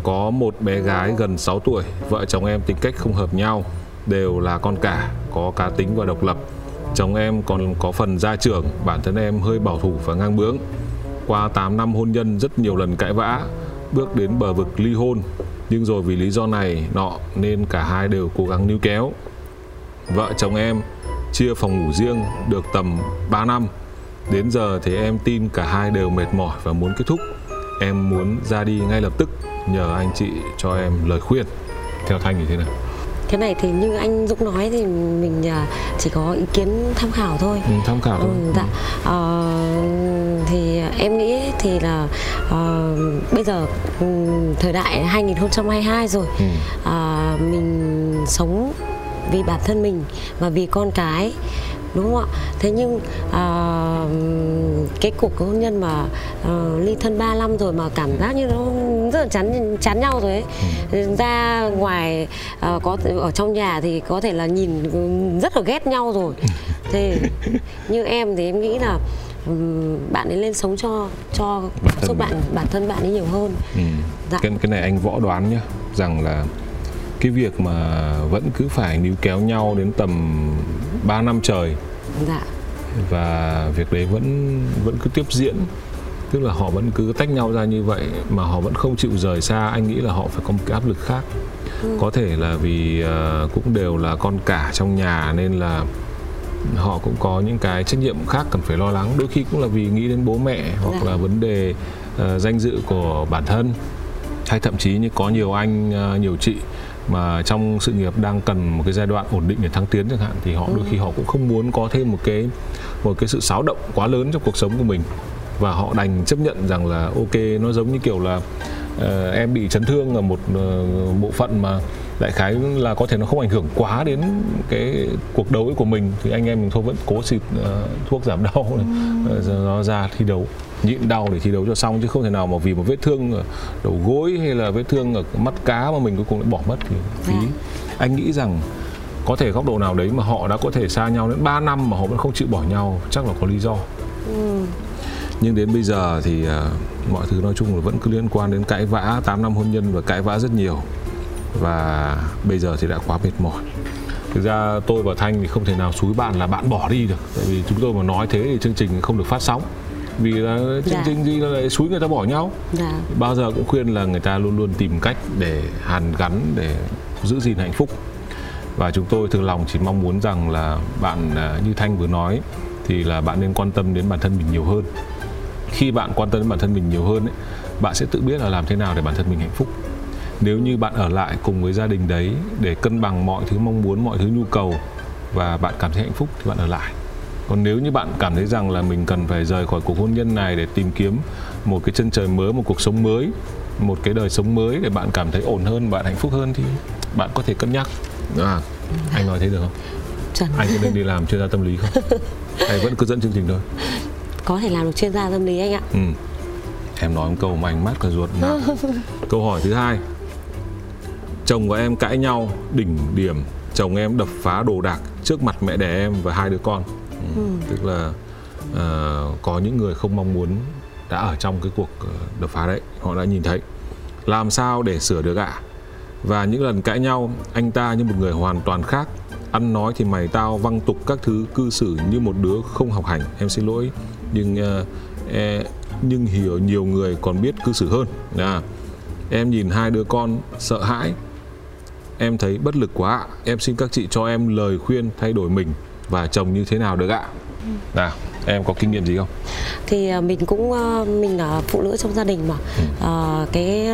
có một bé gái gần 6 tuổi, vợ chồng em tính cách không hợp nhau, đều là con cả, có cá tính và độc lập Chồng em còn có phần gia trưởng, bản thân em hơi bảo thủ và ngang bướng. Qua 8 năm hôn nhân rất nhiều lần cãi vã, bước đến bờ vực ly hôn. Nhưng rồi vì lý do này nọ nên cả hai đều cố gắng níu kéo. Vợ chồng em chia phòng ngủ riêng được tầm 3 năm. Đến giờ thì em tin cả hai đều mệt mỏi và muốn kết thúc. Em muốn ra đi ngay lập tức, nhờ anh chị cho em lời khuyên. Theo Thanh thì thế nào? Cái này thì như anh Dũng nói thì mình à, chỉ có ý kiến tham khảo thôi ừ, tham khảo thôi. Ừ, dạ. à, thì em nghĩ thì là à, bây giờ ừ, thời đại 2022 rồi ừ. à, mình sống vì bản thân mình và vì con cái đúng không ạ thế nhưng à, cái cuộc hôn nhân mà à, ly thân 3 năm rồi mà cảm giác như nó rất là chán chán nhau rồi ấy ừ. ra ngoài à, có ở trong nhà thì có thể là nhìn rất là ghét nhau rồi thì như em thì em nghĩ là bạn ấy lên sống cho cho thân bạn bản thân bạn ấy nhiều hơn ừ. dạ. cái cái này anh võ đoán nhá rằng là cái việc mà vẫn cứ phải níu kéo nhau đến tầm 3 năm trời dạ. và việc đấy vẫn vẫn cứ tiếp diễn tức là họ vẫn cứ tách nhau ra như vậy mà họ vẫn không chịu rời xa anh nghĩ là họ phải có một cái áp lực khác ừ. có thể là vì uh, cũng đều là con cả trong nhà nên là họ cũng có những cái trách nhiệm khác cần phải lo lắng đôi khi cũng là vì nghĩ đến bố mẹ hoặc dạ. là vấn đề uh, danh dự của bản thân hay thậm chí như có nhiều anh uh, nhiều chị mà trong sự nghiệp đang cần một cái giai đoạn ổn định để thăng tiến chẳng hạn thì họ đôi khi họ cũng không muốn có thêm một cái một cái sự xáo động quá lớn trong cuộc sống của mình. Và họ đành chấp nhận rằng là ok nó giống như kiểu là uh, em bị chấn thương ở một uh, bộ phận mà đại khái là có thể nó không ảnh hưởng quá đến cái cuộc đấu của mình thì anh em mình thôi vẫn cố xịt uh, thuốc giảm đau này, ừ. nó ra thi đấu nhịn đau để thi đấu cho xong chứ không thể nào mà vì một vết thương ở đầu gối hay là vết thương ở mắt cá mà mình cuối cùng lại bỏ mất thì phí. À. anh nghĩ rằng có thể góc độ nào đấy mà họ đã có thể xa nhau đến 3 năm mà họ vẫn không chịu bỏ nhau chắc là có lý do. Ừ. nhưng đến bây giờ thì uh, mọi thứ nói chung là vẫn cứ liên quan đến cãi vã 8 năm hôn nhân và cãi vã rất nhiều. Và bây giờ thì đã quá mệt mỏi. Thực ra tôi và thanh thì không thể nào xúi bạn là bạn bỏ đi được. Tại vì chúng tôi mà nói thế thì chương trình không được phát sóng vì là chương dạ. trình gì là lại xúi người ta bỏ nhau. Dạ. bao giờ cũng khuyên là người ta luôn luôn tìm cách để hàn gắn để giữ gìn hạnh phúc. Và chúng tôi thường lòng chỉ mong muốn rằng là bạn à, như thanh vừa nói thì là bạn nên quan tâm đến bản thân mình nhiều hơn. Khi bạn quan tâm đến bản thân mình nhiều hơn ấy, bạn sẽ tự biết là làm thế nào để bản thân mình hạnh phúc. Nếu như bạn ở lại cùng với gia đình đấy để cân bằng mọi thứ mong muốn mọi thứ nhu cầu và bạn cảm thấy hạnh phúc thì bạn ở lại còn nếu như bạn cảm thấy rằng là mình cần phải rời khỏi cuộc hôn nhân này để tìm kiếm một cái chân trời mới một cuộc sống mới một cái đời sống mới để bạn cảm thấy ổn hơn bạn hạnh phúc hơn thì bạn có thể cân nhắc. À, anh nói thế được không? Chuẩn. anh có nên đi làm chuyên gia tâm lý không? Hay vẫn cứ dẫn chương trình thôi? Có thể làm được chuyên gia tâm lý anh ạ. Ừ. em nói một câu mà anh mát cả ruột nào. câu hỏi thứ hai. Chồng và em cãi nhau đỉnh điểm. Chồng em đập phá đồ đạc trước mặt mẹ đẻ em và hai đứa con ừ. tức là uh, có những người không mong muốn đã ở trong cái cuộc ờ, đập phá đấy họ đã nhìn thấy. Làm sao để sửa được ạ? Và những lần cãi nhau anh ta như một người hoàn toàn khác. Ăn nói thì mày tao văng tục các thứ cư xử như một đứa không học hành. Em xin lỗi nhưng uh, e, nhưng hiểu nhiều người còn biết cư xử hơn. À, em nhìn hai đứa con sợ hãi. Em thấy bất lực quá em xin các chị cho em lời khuyên thay đổi mình và chồng như thế nào được ạ? Nào em có kinh nghiệm gì không? Thì à, mình cũng à, mình là phụ nữ trong gia đình mà. À, cái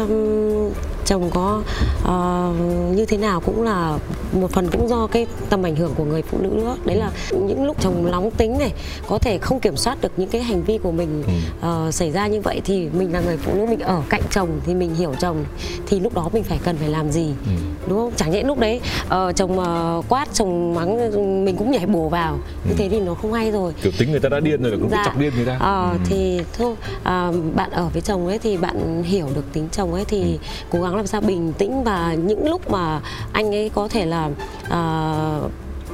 chồng có uh, như thế nào cũng là một phần cũng do cái tầm ảnh hưởng của người phụ nữ nữa đấy là những lúc chồng nóng tính này có thể không kiểm soát được những cái hành vi của mình uh, xảy ra như vậy thì mình là người phụ nữ mình ở cạnh chồng thì mình hiểu chồng thì lúc đó mình phải cần phải làm gì ừ. đúng không chẳng nhẽ lúc đấy uh, chồng uh, quát chồng mắng mình cũng nhảy bổ vào như ừ. thế thì nó không hay rồi kiểu tính người ta đã điên rồi cũng dạ. chọc điên người ta uh, ừ. thì thôi uh, bạn ở với chồng ấy thì bạn hiểu được tính chồng ấy thì ừ. cố gắng làm sao bình tĩnh và những lúc mà anh ấy có thể là uh,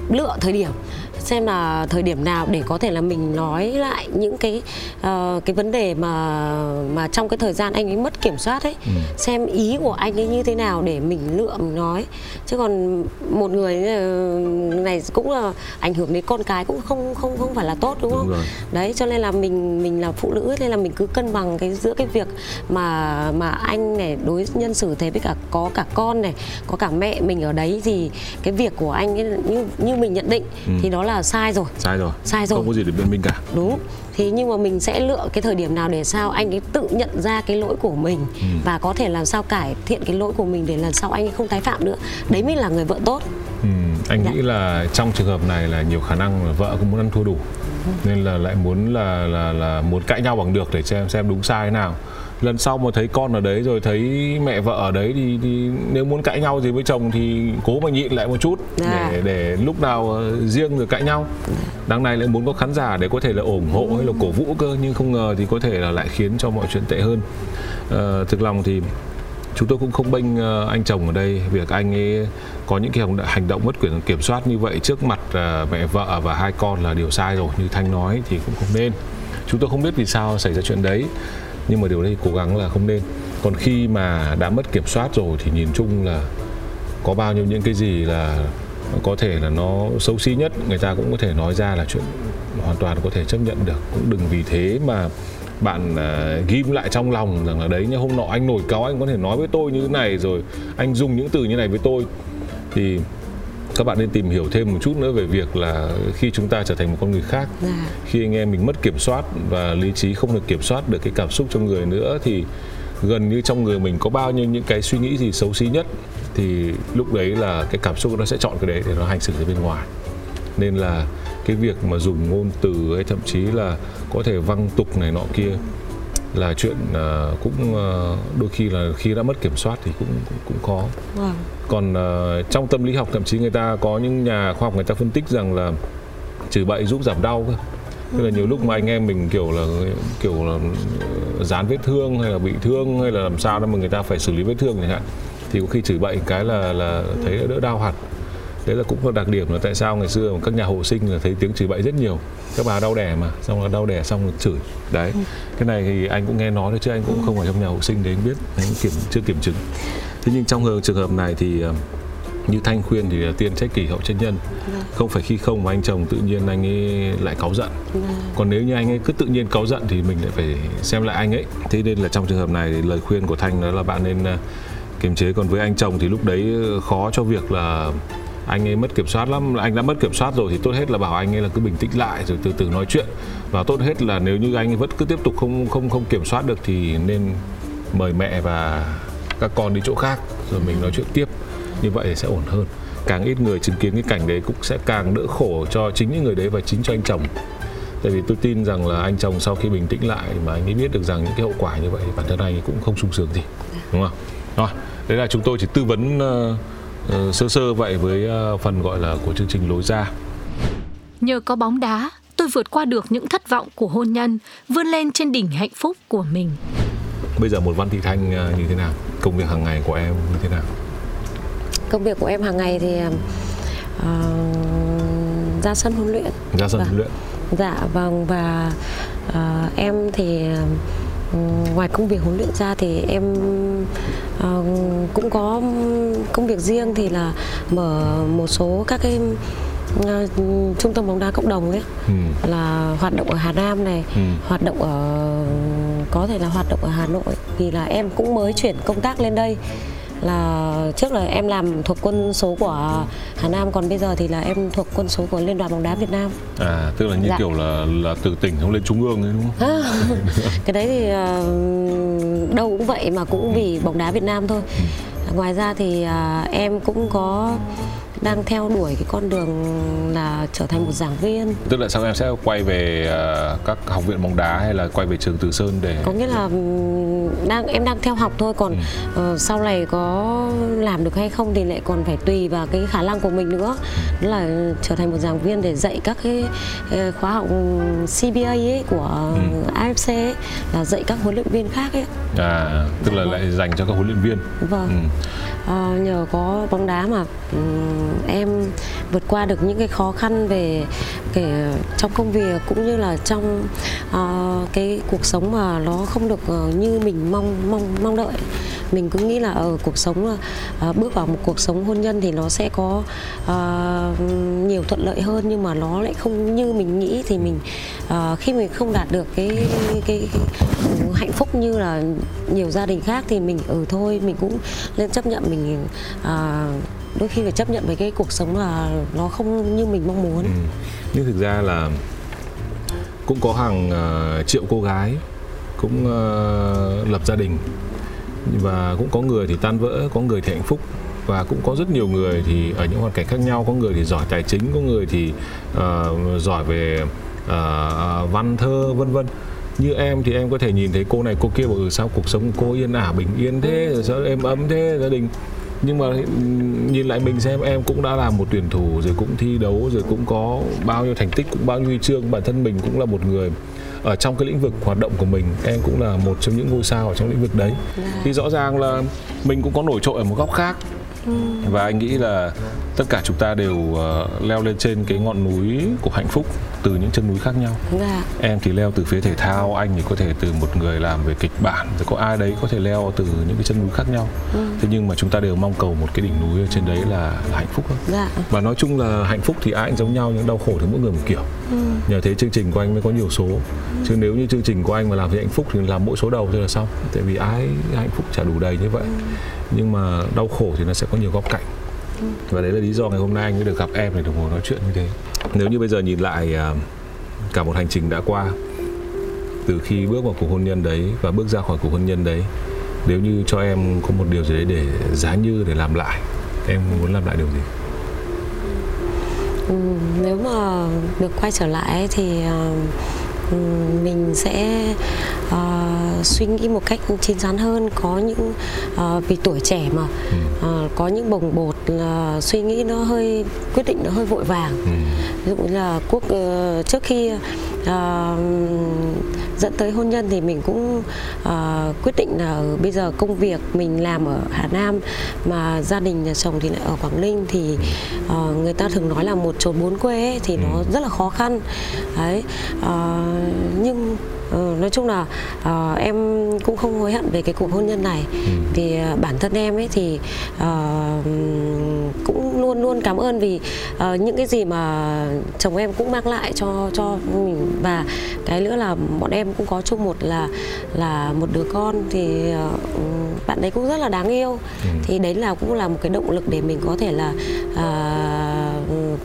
lựa thời điểm xem là thời điểm nào để có thể là mình nói lại những cái uh, cái vấn đề mà mà trong cái thời gian anh ấy mất kiểm soát ấy. Ừ. xem ý của anh ấy như thế nào để mình lựa mình nói. Chứ còn một người này cũng là ảnh hưởng đến con cái cũng không không không phải là tốt đúng không? đúng đấy cho nên là mình mình là phụ nữ nên là mình cứ cân bằng cái giữa cái việc mà mà anh này đối nhân xử thế với cả có cả con này có cả mẹ mình ở đấy. Thì cái việc của anh ấy như như mình nhận định ừ. thì đó là sai rồi sai rồi sai rồi không có gì để biện minh cả đúng thì nhưng mà mình sẽ lựa cái thời điểm nào để sao anh ấy tự nhận ra cái lỗi của mình ừ. và có thể làm sao cải thiện cái lỗi của mình để lần sau anh ấy không tái phạm nữa đấy mới là người vợ tốt ừ. anh dạ. nghĩ là trong trường hợp này là nhiều khả năng là vợ cũng muốn ăn thua đủ ừ. nên là lại muốn là là là muốn cãi nhau bằng được để xem xem đúng sai thế nào lần sau mà thấy con ở đấy rồi thấy mẹ vợ ở đấy thì, thì nếu muốn cãi nhau gì với chồng thì cố mà nhịn lại một chút à. để để lúc nào ờ, riêng rồi cãi nhau. Đằng này lại muốn có khán giả để có thể là ủng hộ hay là cổ vũ cơ nhưng không ngờ thì có thể là lại khiến cho mọi chuyện tệ hơn. À, thực lòng thì chúng tôi cũng không bênh ờ, anh chồng ở đây. Việc anh ấy có những cái hành động mất quyền kiểm soát như vậy trước mặt mẹ vợ và hai con là điều sai rồi như thanh nói thì cũng không nên. Chúng tôi không biết vì sao xảy ra chuyện đấy nhưng mà điều đấy cố gắng là không nên. Còn khi mà đã mất kiểm soát rồi thì nhìn chung là có bao nhiêu những cái gì là có thể là nó xấu xí nhất người ta cũng có thể nói ra là chuyện hoàn toàn có thể chấp nhận được. Cũng đừng vì thế mà bạn uh, ghim lại trong lòng rằng là đấy nhá hôm nọ anh nổi cáo anh có thể nói với tôi như thế này rồi anh dùng những từ như này với tôi. Thì các bạn nên tìm hiểu thêm một chút nữa về việc là khi chúng ta trở thành một con người khác à. khi anh em mình mất kiểm soát và lý trí không được kiểm soát được cái cảm xúc trong người nữa thì gần như trong người mình có bao nhiêu những cái suy nghĩ gì xấu xí nhất thì lúc đấy là cái cảm xúc nó sẽ chọn cái đấy để nó hành xử ra bên ngoài nên là cái việc mà dùng ngôn từ hay thậm chí là có thể văng tục này nọ kia là chuyện uh, cũng uh, đôi khi là khi đã mất kiểm soát thì cũng cũng, cũng khó. Wow. Còn uh, trong tâm lý học thậm chí người ta có những nhà khoa học người ta phân tích rằng là chửi bậy giúp giảm đau cơ. Tức là nhiều lúc mà anh em mình kiểu là kiểu là dán vết thương hay là bị thương hay là làm sao đó mà người ta phải xử lý vết thương chẳng hạn thì có khi chửi bậy cái là là thấy đỡ đau hẳn đấy là cũng có đặc điểm là tại sao ngày xưa các nhà hộ sinh là thấy tiếng chửi bậy rất nhiều. Các bà đau đẻ mà xong là đau đẻ xong là chửi. Đấy. Ừ. cái này thì anh cũng nghe nói thôi chứ anh cũng không ở trong nhà hộ sinh để anh biết. Anh kiểm chưa kiểm chứng. Thế nhưng trong trường hợp này thì ờ, như thanh khuyên thì tiên trách kỷ hậu trách nhân. Vâng. không phải khi không mà anh chồng tự nhiên anh ấy lại cáu giận. Vâng. còn nếu như anh ấy cứ tự nhiên cáu giận thì mình lại phải xem lại anh ấy. Thế nên là trong trường hợp này thì lời khuyên của thanh đó là bạn nên ờ, kiềm chế. Còn với anh chồng thì lúc đấy khó cho việc là anh ấy mất kiểm soát lắm. Anh đã mất kiểm soát rồi thì tốt hết là bảo anh ấy là cứ bình tĩnh lại rồi từ từ nói chuyện. Và tốt hết là nếu như anh ấy vẫn cứ tiếp tục không không không kiểm soát được thì nên mời mẹ và các con đi chỗ khác rồi mình nói chuyện tiếp. Như vậy thì sẽ ổn hơn. Càng ít người chứng kiến cái cảnh đấy cũng sẽ càng đỡ khổ cho chính những người đấy và chính cho anh chồng. Tại vì tôi tin rằng là anh chồng sau khi bình tĩnh lại mà anh ấy biết được rằng những cái hậu quả như vậy bản thân anh ấy cũng không sung sướng gì đúng không? Rồi đấy là chúng tôi chỉ tư vấn uh, uh, sơ sơ vậy với uh, phần gọi là của chương trình lối ra. Nhờ có bóng đá, tôi vượt qua được những thất vọng của hôn nhân, vươn lên trên đỉnh hạnh phúc của mình. bây giờ một văn thị thanh uh, như thế nào? Công việc hàng ngày của em như thế nào? Công việc của em hàng ngày thì uh, ra sân huấn luyện. Ra sân Vâng. huấn luyện. Dạ vâng và uh, em thì uh, ngoài công việc huấn luyện ra thì em uh, cũng có công việc riêng thì là mở một số các cái uh, trung tâm bóng đá cộng đồng ấy ừ. là hoạt động ở Hà Nam này, Ừ. hoạt động ở có thể là hoạt động ở Hà Nội vì là em cũng mới chuyển công tác lên đây là trước là em làm thuộc quân số của Hà Nam còn bây giờ thì là em thuộc quân số của Liên đoàn bóng đá Việt Nam. à tức là như Dạ. kiểu là là từ tỉnh không lên trung ương ấy đúng không À, cái đấy thì ờ, đâu cũng vậy mà cũng vì bóng đá Việt Nam thôi. Ngoài ra thì à, em cũng có đang theo đuổi cái con đường là trở thành một giảng viên. Tức là sau em sẽ quay về ờ, các học viện bóng đá hay là quay về trường Từ Sơn để có nghĩa là đang em đang theo học thôi còn ờ, sau này có làm được hay không thì lại còn phải tùy vào cái khả năng của mình nữa. Đó là trở thành một giảng viên để dạy các cái ờ, khóa học CBA ấy của AFC ấy, là dạy các huấn luyện viên khác ấy. À tức là lại dành cho các huấn luyện viên. Vâng. Ừ. Ờ, nhờ có bóng đá mà ừ, em vượt qua được những cái khó khăn về kể trong công việc cũng như là trong ờ, cái cuộc sống mà nó không được ờ, như mình mong mong mong đợi. Mình cứ nghĩ là ở cuộc sống bước vào một cuộc sống hôn nhân thì nó sẽ có uh, nhiều thuận lợi hơn nhưng mà nó lại không như mình nghĩ thì mình uh, khi mình không đạt được cái cái, cái hạnh phúc như là nhiều gia đình khác thì mình ở thôi mình cũng nên chấp nhận mình uh, đôi khi phải chấp nhận với cái cuộc sống là nó không như mình mong muốn Ừ. nhưng thực ra là cũng có hàng uh, triệu cô gái cũng uh, lập gia đình và cũng có người thì tan vỡ có người thì hạnh phúc và cũng có rất nhiều người thì ở những hoàn cảnh khác nhau có người thì giỏi tài chính có người thì ờ, giỏi về ờ, văn thơ vân vân. Như em thì em có thể nhìn thấy cô này cô kia bảo ừ, sao cuộc sống cô yên ả bình yên thế rồi sao êm ấm thế gia đình? Nhưng mà nhìn lại mình xem em cũng đã là một tuyển thủ rồi cũng thi đấu rồi cũng có bao nhiêu thành tích cũng bao nhiêu huy chương. Bản thân mình cũng là một người ở trong cái lĩnh vực hoạt động của mình. Em cũng là một trong những ngôi sao ở trong lĩnh vực đấy. Thì rõ ràng là mình cũng có nổi trội ở một góc khác và anh nghĩ là tất cả chúng ta đều uh, leo lên trên cái ngọn núi của hạnh phúc từ những chân núi khác nhau. Dạ em thì leo từ phía thể thao anh thì có thể từ một người làm về kịch bản rồi có ai đấy có thể leo từ những cái chân núi khác nhau. Thế nhưng mà chúng ta đều mong cầu một cái đỉnh núi ở trên đấy là, là hạnh phúc thôi dạ. Và nói chung là hạnh phúc thì ai cũng giống nhau nhưng đau khổ thì mỗi người một kiểu. Nhờ thế chương trình của anh mới có nhiều số. Chứ nếu như chương trình của anh mà làm về hạnh phúc thì làm mỗi số đầu thôi là xong. Tại vì ai hạnh phúc chả đủ đầy như vậy. Nhưng mà đau khổ thì nó sẽ có nhiều góc cạnh. Và đấy là lý do ngày hôm nay anh mới được gặp em để được ngồi nói chuyện như thế nếu như bây giờ nhìn lại à, cả một hành trình đã qua từ khi bước vào cuộc hôn nhân đấy và bước ra khỏi cuộc hôn nhân đấy nếu như cho em có một điều gì đấy để giá như để làm lại em muốn làm lại điều gì? Ừ, nếu mà được quay trở lại thì ờ, ừ, mình sẽ ờ, suy nghĩ một cách chín chắn hơn. Có những ờ, vì tuổi trẻ mà ờ, có những bồng bột là suy nghĩ nó hơi quyết định nó hơi vội vàng ừ. ví dụ như là quốc ờ, trước khi ờ, dẫn tới hôn nhân thì mình cũng ờ, quyết định là bây giờ công việc mình làm ở Hà Nam mà gia đình nhà chồng thì lại ở Quảng Ninh thì ờ, người ta thường nói là một chốn bốn quê ấy, thì nó rất là khó khăn. Đấy Ờ, nhưng ờ, nói chung là ờ, em cũng không hối hận về cái cuộc hôn nhân này. Vì ờ, bản thân em ấy thì ờ, cũng luôn luôn cảm ơn vì ờ, những cái gì mà chồng em cũng mang lại cho cho mình. Và cái nữa là bọn em cũng có chung một là là một đứa con thì ờ, bạn đấy cũng rất là đáng yêu. Thì đấy là cũng là một cái động lực để mình có thể là à,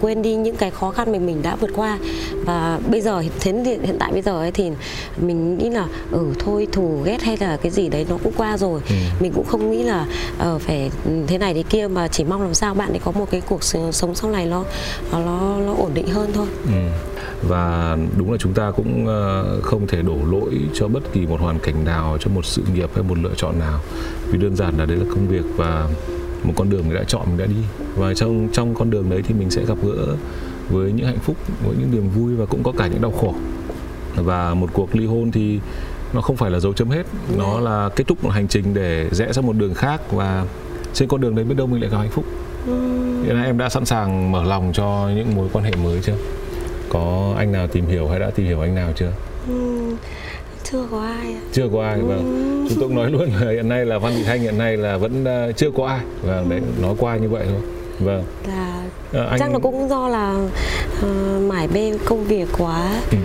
quên đi những cái khó khăn mình mình đã vượt qua. Và bây giờ đến hiện tại bây giờ ấy thì mình nghĩ là ừ thôi thù ghét hay là cái gì đấy nó cũng qua rồi. Ừ. mình cũng không nghĩ là uh, phải thế này thế kia mà chỉ mong làm sao bạn ấy có một cái cuộc sống sau này nó nó nó ổn định hơn thôi. Ừ. Và đúng là chúng ta cũng ờ, không thể đổ lỗi cho bất kỳ một hoàn cảnh nào cho một sự nghiệp hay một lựa chọn nào. Vì đơn giản là đấy là công việc và một con đường mình đã chọn mình đã đi. Và trong trong con đường đấy thì mình sẽ gặp gỡ với những hạnh phúc với những niềm vui và cũng có cả những đau khổ. Và một cuộc ly hôn thì nó không phải là dấu chấm hết. Nó là kết thúc một hành trình để rẽ sang một đường khác và trên con đường đấy biết đâu mình lại gặp hạnh phúc. Hiện nay em đã sẵn sàng mở lòng cho những mối quan hệ mới chưa? Có anh nào tìm hiểu hay đã tìm hiểu anh nào chưa? Ừ, chưa có ai chưa có ai vâng. Ừ. chúng tôi cũng nói luôn là hiện nay là văn thị thanh hiện nay là vẫn uh, chưa có ai. Vâng đấy nói qua như vậy thôi. Vâng. Là à, anh... chắc là cũng do là uh, mải mê công việc quá. Ừ.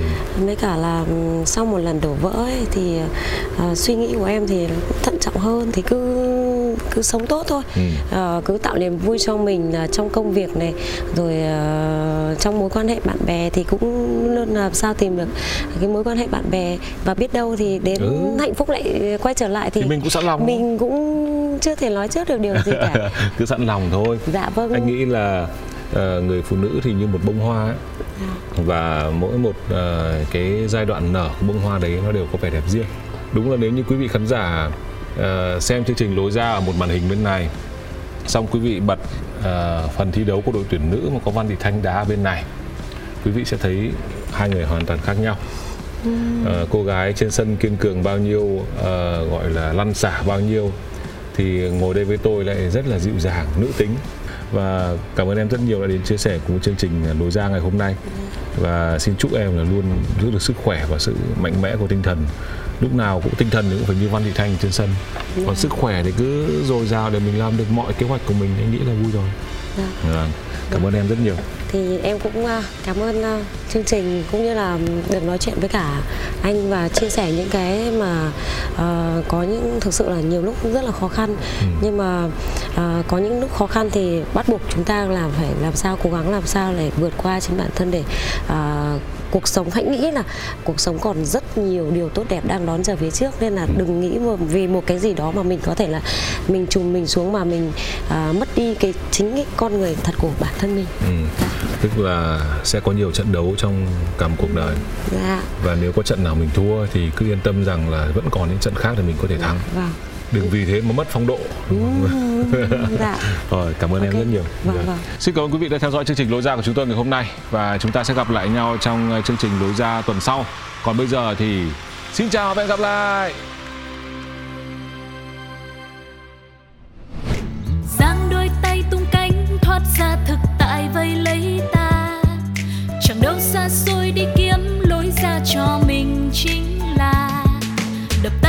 mấy cả là sau một lần đổ vỡ ấy, thì uh, suy nghĩ của em thì thận trọng hơn thì cứ cứ sống tốt thôi. Ừ. uh, cứ tạo niềm vui cho mình uh, trong công việc này rồi uh, trong mối quan hệ bạn bè thì cũng luôn làm sao tìm được cái mối quan hệ bạn bè và biết đâu thì đến ừ. hạnh phúc lại quay trở lại thì, thì mình cũng sẵn lòng mình cũng chưa thể nói trước được điều gì cả cứ sẵn lòng thôi dạ vâng anh nghĩ là uh, người phụ nữ thì như một bông hoa ấy. Dạ. và mỗi một uh, cái giai đoạn nở của bông hoa đấy nó đều có vẻ đẹp riêng đúng là nếu như quý vị khán giả uh, xem chương trình lối ra ở một màn hình bên này xong quý vị bật uh, phần thi đấu của đội tuyển nữ mà có Văn Thị Thanh đá bên này quý vị sẽ thấy hai người hoàn toàn khác nhau. Uh, cô gái trên sân kiên cường bao nhiêu uh, gọi là lăn xả bao nhiêu thì ngồi đây với tôi lại rất là dịu dàng nữ tính. Và cảm ơn em rất nhiều đã đến chia sẻ cùng chương trình lối ra ngày hôm nay. Và xin chúc em là luôn giữ được sức khỏe và sự mạnh mẽ của tinh thần lúc nào cũng tinh thần cũng phải như Văn Thị Thanh trên sân. Còn dạ. sức khỏe thì cứ dồi dào để mình làm được mọi kế hoạch của mình anh nghĩ là vui rồi. À, cảm ơn em rất nhiều. Thì em cũng à, cảm ơn à, chương trình cũng như là được nói chuyện với cả anh và chia sẻ những cái mà uh, có những thực sự là nhiều lúc rất là khó khăn. Ừ. nhưng mà uh, có những lúc khó khăn thì bắt buộc chúng ta làm phải làm sao cố gắng làm sao để vượt qua chính bản thân để uh, cuộc sống hãy nghĩ là cuộc sống còn rất nhiều điều tốt đẹp đang đón chờ phía trước. Nên là đừng nghĩ vì một cái gì đó mà mình có thể là mình trùm mình xuống mà mình uh, mất đi cái chính cái con người thật của bản thân mình. Ừ. tức là sẽ có nhiều trận đấu trong cả một cuộc đời. Dạ. và nếu có trận nào mình thua thì cứ yên tâm rằng là vẫn còn những trận khác để mình có thể thắng. Vâng đừng vì thế mà mất phong độ đúng không? Dạ. rồi cảm ơn okay. em rất nhiều vâng, dạ. vâng. xin cảm ơn quý vị đã theo dõi chương trình lối ra của chúng tôi ngày hôm nay và chúng ta sẽ gặp lại nhau trong uh, chương trình lối ra tuần sau còn bây giờ thì xin chào và hẹn gặp lại giang đôi tay tung cánh thoát ra thực tại vây lấy ta chẳng đâu xa xôi đi kiếm lối ra cho mình chính là đập tan